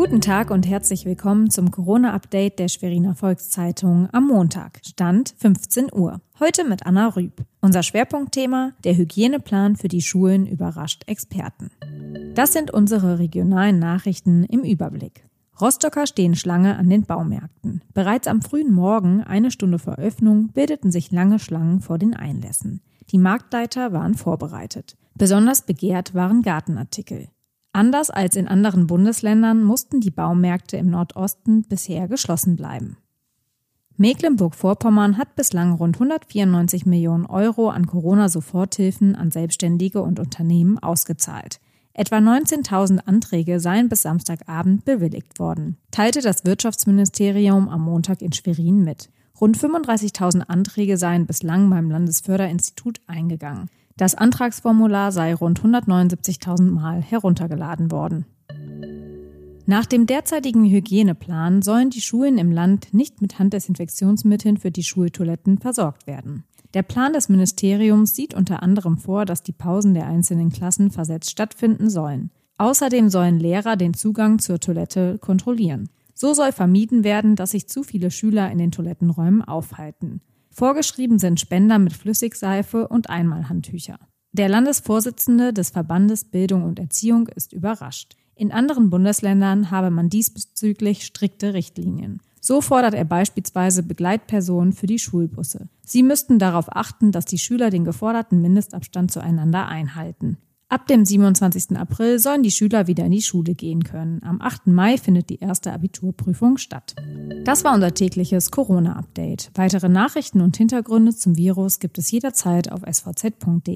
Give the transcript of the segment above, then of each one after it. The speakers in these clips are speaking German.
Guten Tag und herzlich willkommen zum Corona-Update der Schweriner Volkszeitung am Montag. Stand 15 Uhr. Heute mit Anna Rüb. Unser Schwerpunktthema, der Hygieneplan für die Schulen überrascht Experten. Das sind unsere regionalen Nachrichten im Überblick. Rostocker stehen Schlange an den Baumärkten. Bereits am frühen Morgen, eine Stunde vor Öffnung, bildeten sich lange Schlangen vor den Einlässen. Die Marktleiter waren vorbereitet. Besonders begehrt waren Gartenartikel. Anders als in anderen Bundesländern mussten die Baumärkte im Nordosten bisher geschlossen bleiben. Mecklenburg-Vorpommern hat bislang rund 194 Millionen Euro an Corona-Soforthilfen an Selbstständige und Unternehmen ausgezahlt. Etwa 19.000 Anträge seien bis Samstagabend bewilligt worden, teilte das Wirtschaftsministerium am Montag in Schwerin mit. Rund 35.000 Anträge seien bislang beim Landesförderinstitut eingegangen. Das Antragsformular sei rund 179.000 Mal heruntergeladen worden. Nach dem derzeitigen Hygieneplan sollen die Schulen im Land nicht mit Handdesinfektionsmitteln für die Schultoiletten versorgt werden. Der Plan des Ministeriums sieht unter anderem vor, dass die Pausen der einzelnen Klassen versetzt stattfinden sollen. Außerdem sollen Lehrer den Zugang zur Toilette kontrollieren. So soll vermieden werden, dass sich zu viele Schüler in den Toilettenräumen aufhalten. Vorgeschrieben sind Spender mit Flüssigseife und Einmalhandtücher. Der Landesvorsitzende des Verbandes Bildung und Erziehung ist überrascht. In anderen Bundesländern habe man diesbezüglich strikte Richtlinien. So fordert er beispielsweise Begleitpersonen für die Schulbusse. Sie müssten darauf achten, dass die Schüler den geforderten Mindestabstand zueinander einhalten. Ab dem 27. April sollen die Schüler wieder in die Schule gehen können. Am 8. Mai findet die erste Abiturprüfung statt. Das war unser tägliches Corona-Update. Weitere Nachrichten und Hintergründe zum Virus gibt es jederzeit auf svz.de-corona.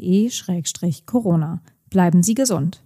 Bleiben Sie gesund.